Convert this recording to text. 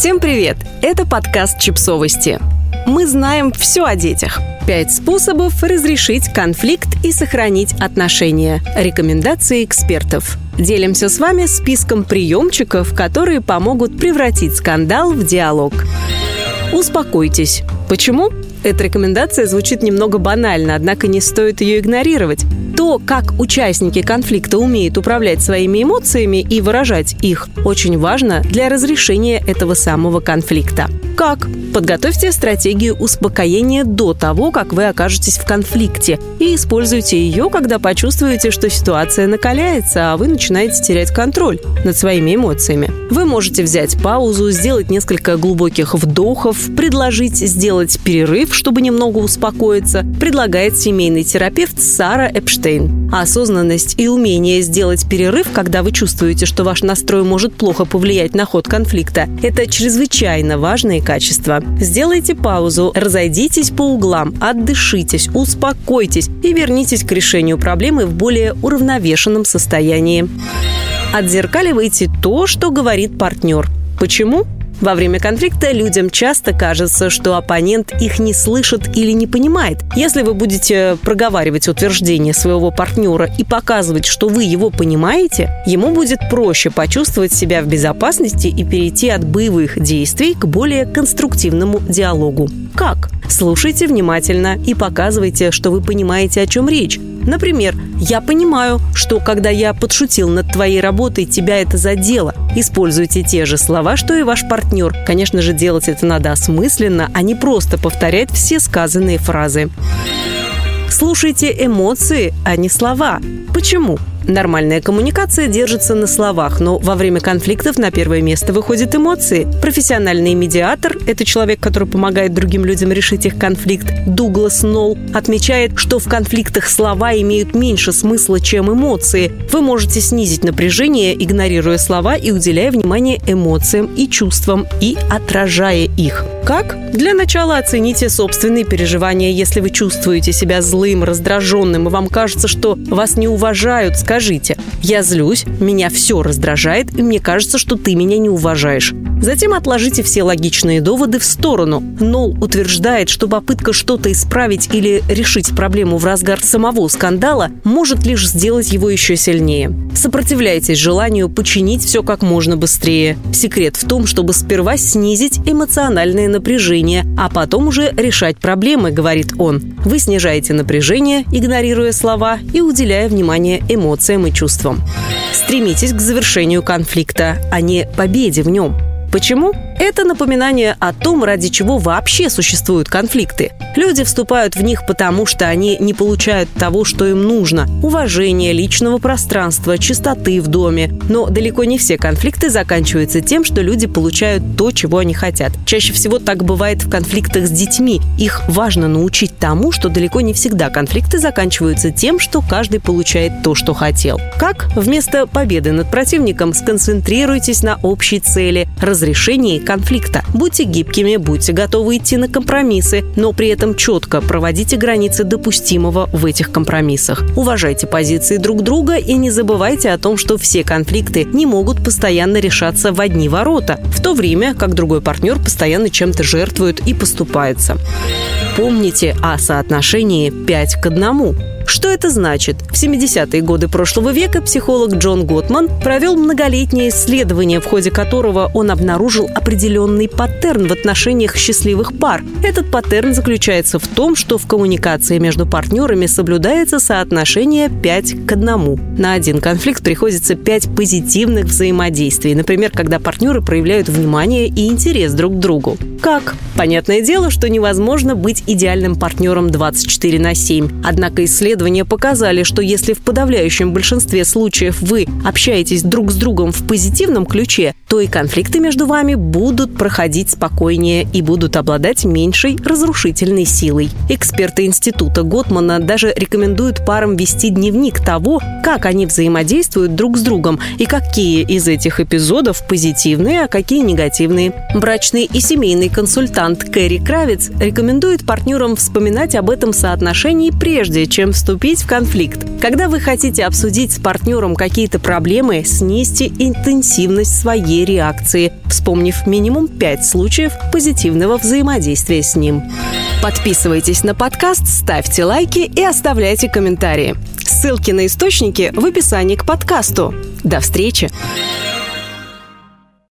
Всем привет! Это подкаст «Чипсовости». Мы знаем все о детях. Пять способов разрешить конфликт и сохранить отношения. Рекомендации экспертов. Делимся с вами списком приемчиков, которые помогут превратить скандал в диалог. Успокойтесь. Почему? Эта рекомендация звучит немного банально, однако не стоит ее игнорировать. То, как участники конфликта умеют управлять своими эмоциями и выражать их, очень важно для разрешения этого самого конфликта. Как? Подготовьте стратегию успокоения до того, как вы окажетесь в конфликте, и используйте ее, когда почувствуете, что ситуация накаляется, а вы начинаете терять контроль над своими эмоциями. Вы можете взять паузу, сделать несколько глубоких вдохов, предложить сделать перерыв, чтобы немного успокоиться, предлагает семейный терапевт Сара Эпштейн. Осознанность и умение сделать перерыв, когда вы чувствуете, что ваш настрой может плохо повлиять на ход конфликта, это чрезвычайно важные качества. Сделайте паузу, разойдитесь по углам, отдышитесь, успокойтесь и вернитесь к решению проблемы в более уравновешенном состоянии. Отзеркаливайте то, что говорит партнер. Почему? Во время конфликта людям часто кажется, что оппонент их не слышит или не понимает. Если вы будете проговаривать утверждение своего партнера и показывать, что вы его понимаете, ему будет проще почувствовать себя в безопасности и перейти от боевых действий к более конструктивному диалогу. Как? Слушайте внимательно и показывайте, что вы понимаете, о чем речь. Например, «Я понимаю, что когда я подшутил над твоей работой, тебя это задело». Используйте те же слова, что и ваш партнер. Конечно же, делать это надо осмысленно, а не просто повторять все сказанные фразы. Слушайте эмоции, а не слова. Почему? Нормальная коммуникация держится на словах, но во время конфликтов на первое место выходят эмоции. Профессиональный медиатор – это человек, который помогает другим людям решить их конфликт. Дуглас Нолл отмечает, что в конфликтах слова имеют меньше смысла, чем эмоции. Вы можете снизить напряжение, игнорируя слова и уделяя внимание эмоциям и чувствам, и отражая их. Как? Для начала оцените собственные переживания. Если вы чувствуете себя злым, раздраженным, и вам кажется, что вас не уважают, скажите «Я злюсь, меня все раздражает, и мне кажется, что ты меня не уважаешь». Затем отложите все логичные доводы в сторону. Нол утверждает, что попытка что-то исправить или решить проблему в разгар самого скандала может лишь сделать его еще сильнее. Сопротивляйтесь желанию починить все как можно быстрее. Секрет в том, чтобы сперва снизить эмоциональное напряжение, а потом уже решать проблемы, говорит он. Вы снижаете напряжение, игнорируя слова и уделяя внимание эмоциям и чувствам. Стремитесь к завершению конфликта, а не победе в нем. Почему? Это напоминание о том, ради чего вообще существуют конфликты. Люди вступают в них потому, что они не получают того, что им нужно – уважения, личного пространства, чистоты в доме. Но далеко не все конфликты заканчиваются тем, что люди получают то, чего они хотят. Чаще всего так бывает в конфликтах с детьми. Их важно научить тому, что далеко не всегда конфликты заканчиваются тем, что каждый получает то, что хотел. Как? Вместо победы над противником сконцентрируйтесь на общей цели – разрешении конфликта. Будьте гибкими, будьте готовы идти на компромиссы, но при этом четко проводите границы допустимого в этих компромиссах. Уважайте позиции друг друга и не забывайте о том, что все конфликты не могут постоянно решаться в одни ворота, в то время как другой партнер постоянно чем-то жертвует и поступается. Помните о соотношении 5 к 1. Что это значит? В 70-е годы прошлого века психолог Джон Готман провел многолетнее исследование, в ходе которого он обнаружил определенный паттерн в отношениях счастливых пар. Этот паттерн заключается в том, что в коммуникации между партнерами соблюдается соотношение 5 к 1. На один конфликт приходится 5 позитивных взаимодействий, например, когда партнеры проявляют внимание и интерес друг к другу. Как? Понятное дело, что невозможно быть идеальным партнером 24 на 7. Однако исследования показали, что если в подавляющем большинстве случаев вы общаетесь друг с другом в позитивном ключе, то и конфликты между вами будут проходить спокойнее и будут обладать меньшей разрушительной силой. Эксперты института Готмана даже рекомендуют парам вести дневник того, как они взаимодействуют друг с другом и какие из этих эпизодов позитивные, а какие негативные. Брачный и семейный консультант Кэрри Кравец рекомендует партнерам вспоминать об этом соотношении прежде, чем вступать вступить в конфликт. Когда вы хотите обсудить с партнером какие-то проблемы, снизьте интенсивность своей реакции, вспомнив минимум 5 случаев позитивного взаимодействия с ним. Подписывайтесь на подкаст, ставьте лайки и оставляйте комментарии. Ссылки на источники в описании к подкасту. До встречи!